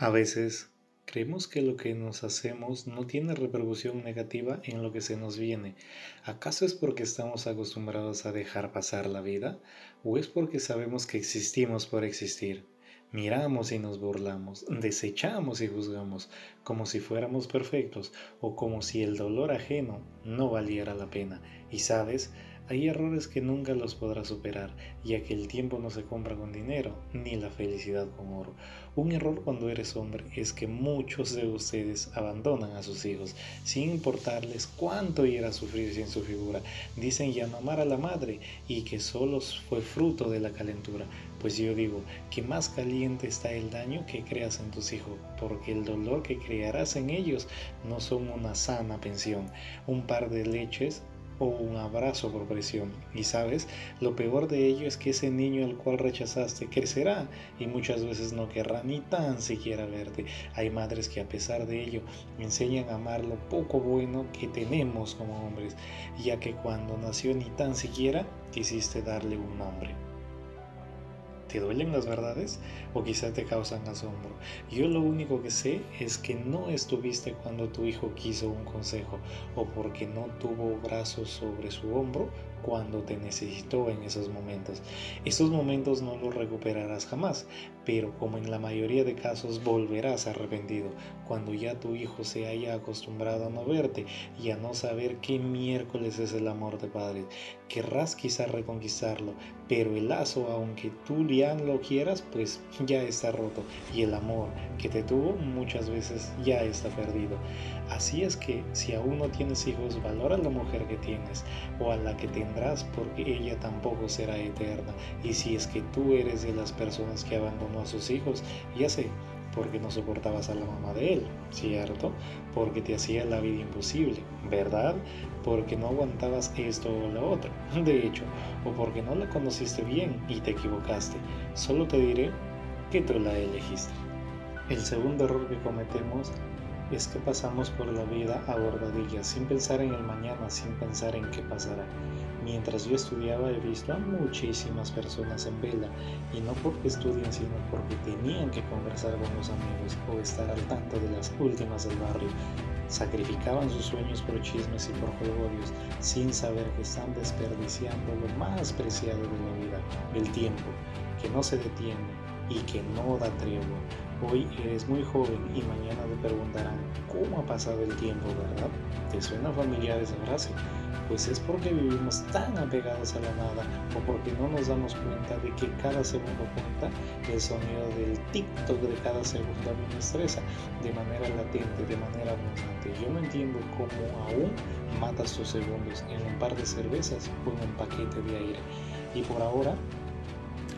A veces creemos que lo que nos hacemos no tiene repercusión negativa en lo que se nos viene. ¿Acaso es porque estamos acostumbrados a dejar pasar la vida? ¿O es porque sabemos que existimos por existir? Miramos y nos burlamos, desechamos y juzgamos, como si fuéramos perfectos o como si el dolor ajeno no valiera la pena. Y sabes, hay errores que nunca los podrás superar, ya que el tiempo no se compra con dinero, ni la felicidad con oro. Un error cuando eres hombre es que muchos de ustedes abandonan a sus hijos, sin importarles cuánto ir a sufrir sin su figura. Dicen ya no amar a la madre y que solo fue fruto de la calentura. Pues yo digo que más caliente está el daño que creas en tus hijos, porque el dolor que crearás en ellos no son una sana pensión. Un par de leches o un abrazo por presión. Y sabes, lo peor de ello es que ese niño al cual rechazaste crecerá y muchas veces no querrá ni tan siquiera verte. Hay madres que a pesar de ello enseñan a amar lo poco bueno que tenemos como hombres, ya que cuando nació ni tan siquiera quisiste darle un nombre. ¿Te duelen las verdades o quizá te causan asombro? Yo lo único que sé es que no estuviste cuando tu hijo quiso un consejo o porque no tuvo brazos sobre su hombro cuando te necesitó en esos momentos. Esos momentos no los recuperarás jamás, pero como en la mayoría de casos volverás arrepentido cuando ya tu hijo se haya acostumbrado a no verte y a no saber qué miércoles es el amor de padre. Querrás quizá reconquistarlo, pero el lazo, aunque tú ya lo quieras, pues ya está roto y el amor que te tuvo muchas veces ya está perdido. Así es que si aún no tienes hijos, valora a la mujer que tienes o a la que tendrás porque ella tampoco será eterna. Y si es que tú eres de las personas que abandonó a sus hijos, ya sé, porque no soportabas a la mamá de él, ¿cierto? Porque te hacía la vida imposible, ¿verdad? Porque no aguantabas esto o lo otro, de hecho, o porque no la conociste bien y te equivocaste. Solo te diré que tú la elegiste. El segundo error que cometemos es que pasamos por la vida a bordadillas, sin pensar en el mañana, sin pensar en qué pasará. Mientras yo estudiaba he visto a muchísimas personas en vela, y no porque estudien, sino porque tenían que conversar con los amigos o estar al tanto de las últimas del barrio. Sacrificaban sus sueños por chismes y por juegos, sin saber que están desperdiciando lo más preciado de la vida, el tiempo, que no se detiene y que no da tregua Hoy eres muy joven y mañana te preguntarán cómo ha pasado el tiempo, ¿verdad? ¿Te suena familiar esa frase? Pues es porque vivimos tan apegados a la nada o porque no nos damos cuenta de que cada segundo cuenta, el sonido del TikTok de cada segundo me estresa de manera latente, de manera constante. Yo no entiendo cómo aún matas tus segundos en un par de cervezas o en un paquete de aire. Y por ahora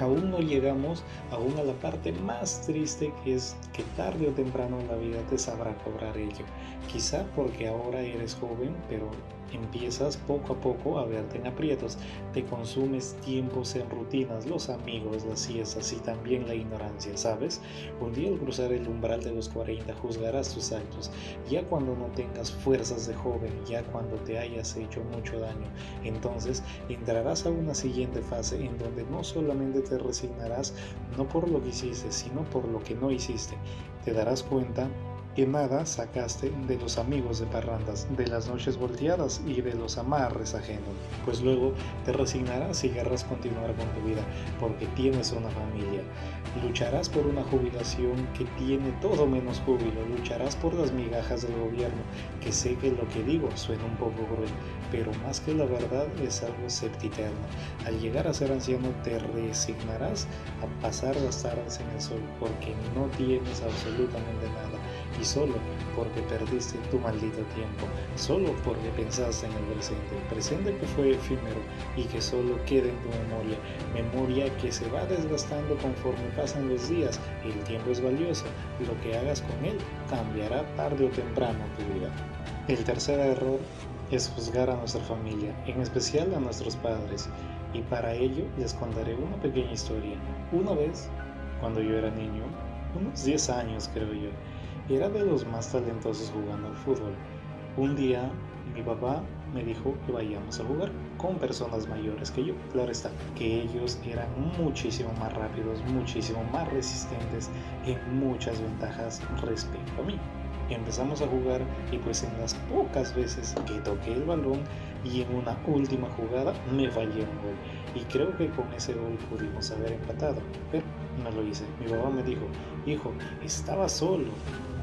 aún no llegamos aún a la parte más triste que es que tarde o temprano la vida te sabrá cobrar ello. Quizá porque ahora eres joven, pero empiezas poco a poco a verte en aprietos, te consumes tiempos en rutinas, los amigos, las siestas y también la ignorancia, ¿sabes? Un día al cruzar el umbral de los 40 juzgarás tus actos, ya cuando no tengas fuerzas de joven, ya cuando te hayas hecho mucho daño, entonces entrarás a una siguiente fase en donde no solamente te resignarás no por lo que hiciste, sino por lo que no hiciste. Te darás cuenta que nada sacaste de los amigos de parrandas, de las noches volteadas y de los amarres ajenos, pues luego te resignarás y querrás continuar con tu vida, porque tienes una familia. Lucharás por una jubilación que tiene todo menos júbilo, lucharás por las migajas del gobierno, que sé que lo que digo suena un poco cruel, pero más que la verdad es algo septiterno. Al llegar a ser anciano te resignarás a pasar las tardes en el sol, porque no tienes absolutamente nada y solo porque perdiste tu maldito tiempo, solo porque pensaste en el presente, presente que fue efímero y que solo queda en tu memoria, memoria que se va desgastando conforme pasan los días, el tiempo es valioso, lo que hagas con él cambiará tarde o temprano tu vida. El tercer error es juzgar a nuestra familia, en especial a nuestros padres, y para ello les contaré una pequeña historia. Una vez, cuando yo era niño, unos 10 años creo yo, era de los más talentosos jugando al fútbol. Un día mi papá me dijo que vayamos a jugar con personas mayores que yo. Claro está, que ellos eran muchísimo más rápidos, muchísimo más resistentes en muchas ventajas respecto a mí. Empezamos a jugar y pues en las pocas veces que toqué el balón y en una última jugada me fallé un gol. Y creo que con ese gol pudimos haber empatado, pero no lo hice. Mi papá me dijo, hijo, estaba solo.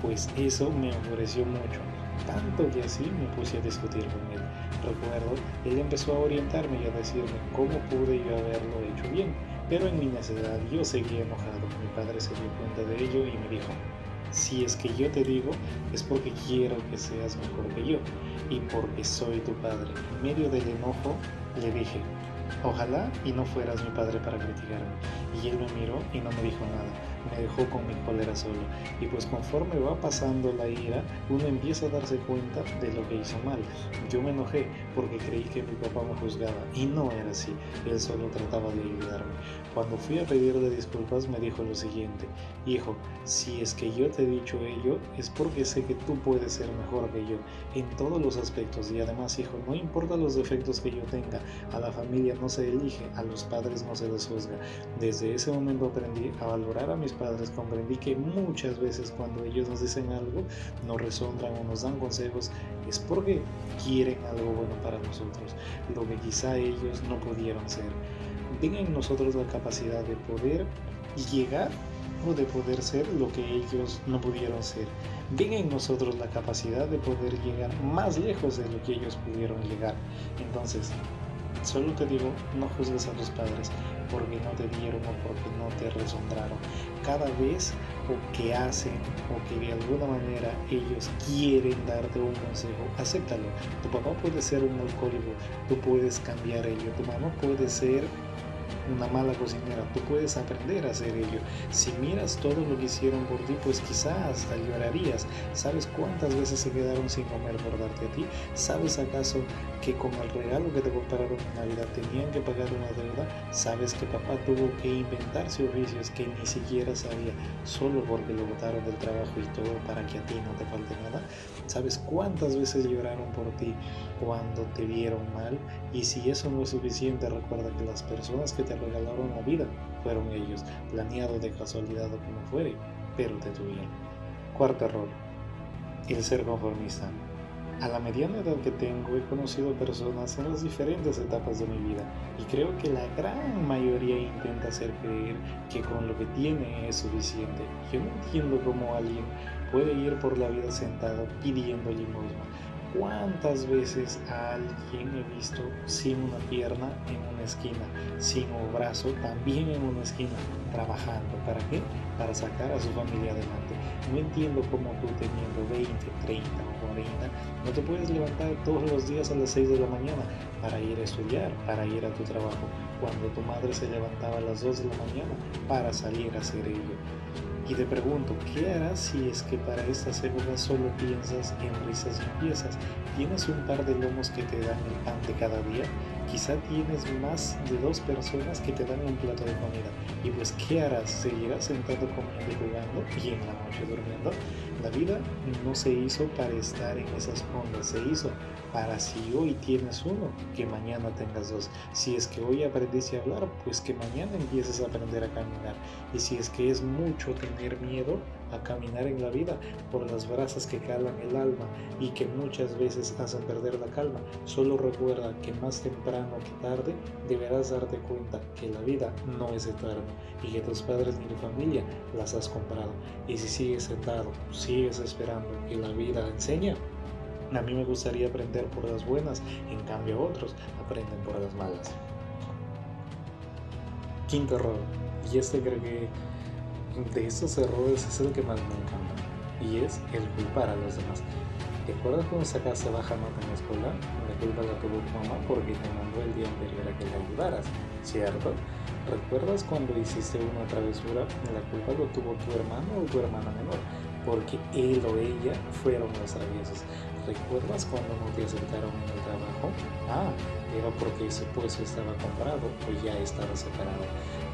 Pues eso me enfureció mucho tanto que así me puse a discutir con él. Recuerdo, él empezó a orientarme y a decirme cómo pude yo haberlo hecho bien, pero en mi necedad yo seguía enojado. Mi padre se dio cuenta de ello y me dijo, si es que yo te digo, es porque quiero que seas mejor que yo y porque soy tu padre. En medio del enojo le dije, ojalá y no fueras mi padre para criticarme. Y él me miró y no me dijo nada me dejó con mi cólera solo. Y pues conforme va pasando la ira, uno empieza a darse cuenta de lo que hizo mal. Yo me enojé porque creí que mi papá me juzgaba y no era así, él solo trataba de ayudarme. Cuando fui a pedirle disculpas me dijo lo siguiente, hijo, si es que yo te he dicho ello es porque sé que tú puedes ser mejor que yo en todos los aspectos y además hijo, no importa los defectos que yo tenga, a la familia no se elige, a los padres no se les juzga. Desde ese momento aprendí a valorar a mis padres comprendí que muchas veces cuando ellos nos dicen algo, nos resondran o nos dan consejos, es porque quieren algo bueno para nosotros, lo que quizá ellos no pudieron ser. Ven en nosotros la capacidad de poder llegar o de poder ser lo que ellos no pudieron ser. Ven en nosotros la capacidad de poder llegar más lejos de lo que ellos pudieron llegar. Entonces, solo te digo, no juzgues a tus padres, porque no te dieron o porque no te resondraron. Cada vez o que hacen o que de alguna manera ellos quieren darte un consejo, acéptalo. Tu papá puede ser un alcohólico, tú puedes cambiar ello. Tu mamá puede ser una mala cocinera, tú puedes aprender a hacer ello. Si miras todo lo que hicieron por ti, pues quizás hasta llorarías. ¿Sabes cuántas veces se quedaron sin comer por darte a ti? ¿Sabes acaso que con el regalo que te compraron en Navidad tenían que pagar una deuda? ¿Sabes que papá tuvo que inventarse oficios que ni siquiera sabía solo porque lo botaron del trabajo y todo para que a ti no te falte nada? ¿Sabes cuántas veces lloraron por ti cuando te vieron mal? Y si eso no es suficiente, recuerda que las personas que te regalaron la vida fueron ellos, planeado de casualidad o como fuere, pero te tuvieron. Cuarto error, el ser conformista. A la mediana edad que tengo he conocido personas en las diferentes etapas de mi vida y creo que la gran mayoría intenta hacer creer que con lo que tiene es suficiente. Yo no entiendo cómo alguien puede ir por la vida sentado pidiendo limosna ¿Cuántas veces a alguien he visto sin una pierna en una esquina, sin un brazo también en una esquina, trabajando? ¿Para qué? Para sacar a su familia adelante. No entiendo cómo tú teniendo 20, 30 o 40 no te puedes levantar todos los días a las 6 de la mañana para ir a estudiar, para ir a tu trabajo, cuando tu madre se levantaba a las 2 de la mañana para salir a hacer ello. Y te pregunto, ¿qué harás si es que para estas épocas solo piensas en risas y piezas? ¿Tienes un par de lomos que te dan el pan de cada día? Quizá tienes más de dos personas que te dan un plato de comida. Y pues, ¿qué harás? ¿Seguirás sentado comiendo y jugando y en la noche durmiendo? La vida no se hizo para estar en esas ondas, se hizo para si hoy tienes uno, que mañana tengas dos. Si es que hoy aprendiste a hablar, pues que mañana empieces a aprender a caminar. Y si es que es mucho tener miedo a caminar en la vida por las brasas que calan el alma y que muchas veces hacen perder la calma, solo recuerda que más temprano que tarde deberás darte cuenta que la vida no es eterna y que tus padres ni tu familia las has comprado. Y si sigues sentado, sigues esperando que la vida enseña, a mí me gustaría aprender por las buenas, en cambio otros aprenden por las malas. Quinto error, y este creo que de estos errores es el que más me encanta, y es el culpar a los demás. ¿Te acuerdas cuando sacaste baja nota en la escuela? La culpa la tu mamá porque te mandó el día anterior a que la ayudaras, ¿cierto? ¿Recuerdas cuando hiciste una travesura? La culpa lo tuvo tu hermano o tu hermana menor, porque él o ella fueron los traviesos. ¿Recuerdas cuando no te aceptaron en el trabajo? Ah, era porque ese puesto estaba comprado o ya estaba separado.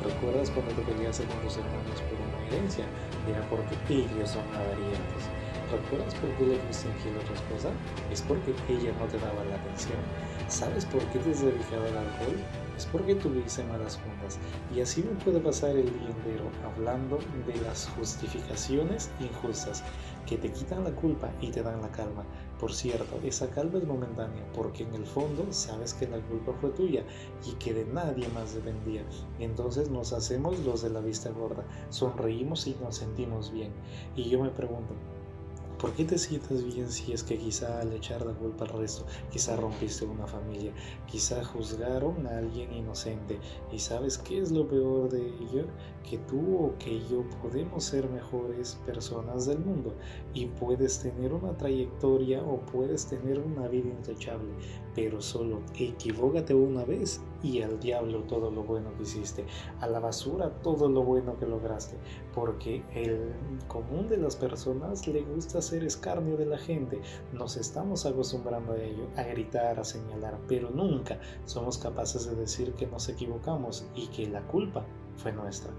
¿Recuerdas cuando te peleaste con tus hermanos por una herencia? Era porque ellos son avarientos. ¿Recuerdas por qué le fuiste infiel a esposa? Es porque ella no te daba la atención. ¿Sabes por qué te has dedicado al alcohol? Es porque tuviste malas juntas. Y así me puede pasar el día entero hablando de las justificaciones injustas que te quitan la culpa y te dan la calma. Por cierto, esa calma es momentánea porque en el fondo sabes que la culpa fue tuya y que de nadie más dependía. Entonces nos hacemos los de la vista gorda, sonreímos y nos sentimos bien. Y yo me pregunto, ¿Por qué te sientes bien si es que quizá al echar la culpa al resto, quizá rompiste una familia, quizá juzgaron a alguien inocente? ¿Y sabes qué es lo peor de ello? Que tú o que yo podemos ser mejores personas del mundo y puedes tener una trayectoria o puedes tener una vida intachable, pero solo equivócate una vez y al diablo todo lo bueno que hiciste, a la basura todo lo bueno que lograste, porque el común de las personas le gusta hacer escarnio de la gente, nos estamos acostumbrando a ello, a gritar, a señalar, pero nunca somos capaces de decir que nos equivocamos y que la culpa fue nuestra.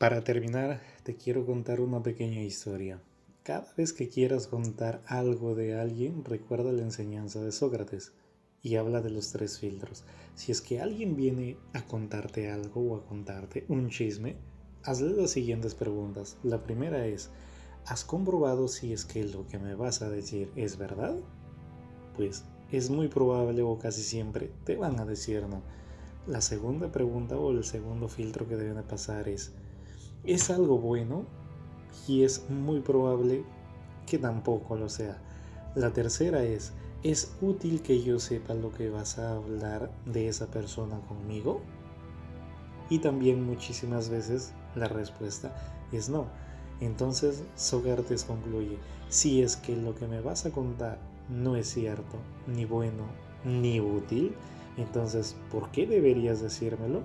Para terminar, te quiero contar una pequeña historia. Cada vez que quieras contar algo de alguien, recuerda la enseñanza de Sócrates y habla de los tres filtros. Si es que alguien viene a contarte algo o a contarte un chisme, hazle las siguientes preguntas. La primera es, ¿has comprobado si es que lo que me vas a decir es verdad? Pues es muy probable o casi siempre te van a decir no. La segunda pregunta o el segundo filtro que deben pasar es, es algo bueno y es muy probable que tampoco lo sea. La tercera es, ¿es útil que yo sepa lo que vas a hablar de esa persona conmigo? Y también muchísimas veces la respuesta es no. Entonces Sócrates concluye, si es que lo que me vas a contar no es cierto, ni bueno, ni útil, entonces ¿por qué deberías decírmelo?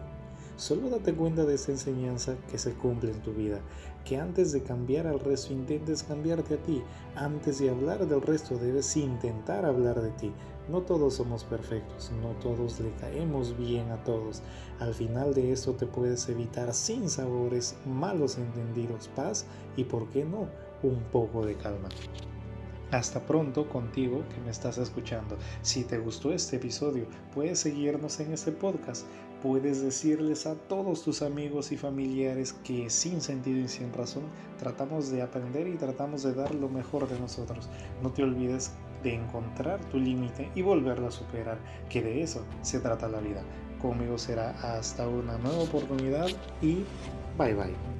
Solo date cuenta de esta enseñanza que se cumple en tu vida, que antes de cambiar al resto intentes cambiarte a ti, antes de hablar del resto debes intentar hablar de ti. No todos somos perfectos, no todos le caemos bien a todos. Al final de esto te puedes evitar sin sabores, malos entendidos, paz y, por qué no, un poco de calma. Hasta pronto contigo que me estás escuchando. Si te gustó este episodio, puedes seguirnos en este podcast. Puedes decirles a todos tus amigos y familiares que sin sentido y sin razón tratamos de aprender y tratamos de dar lo mejor de nosotros. No te olvides de encontrar tu límite y volverlo a superar, que de eso se trata la vida. Conmigo será hasta una nueva oportunidad y bye bye.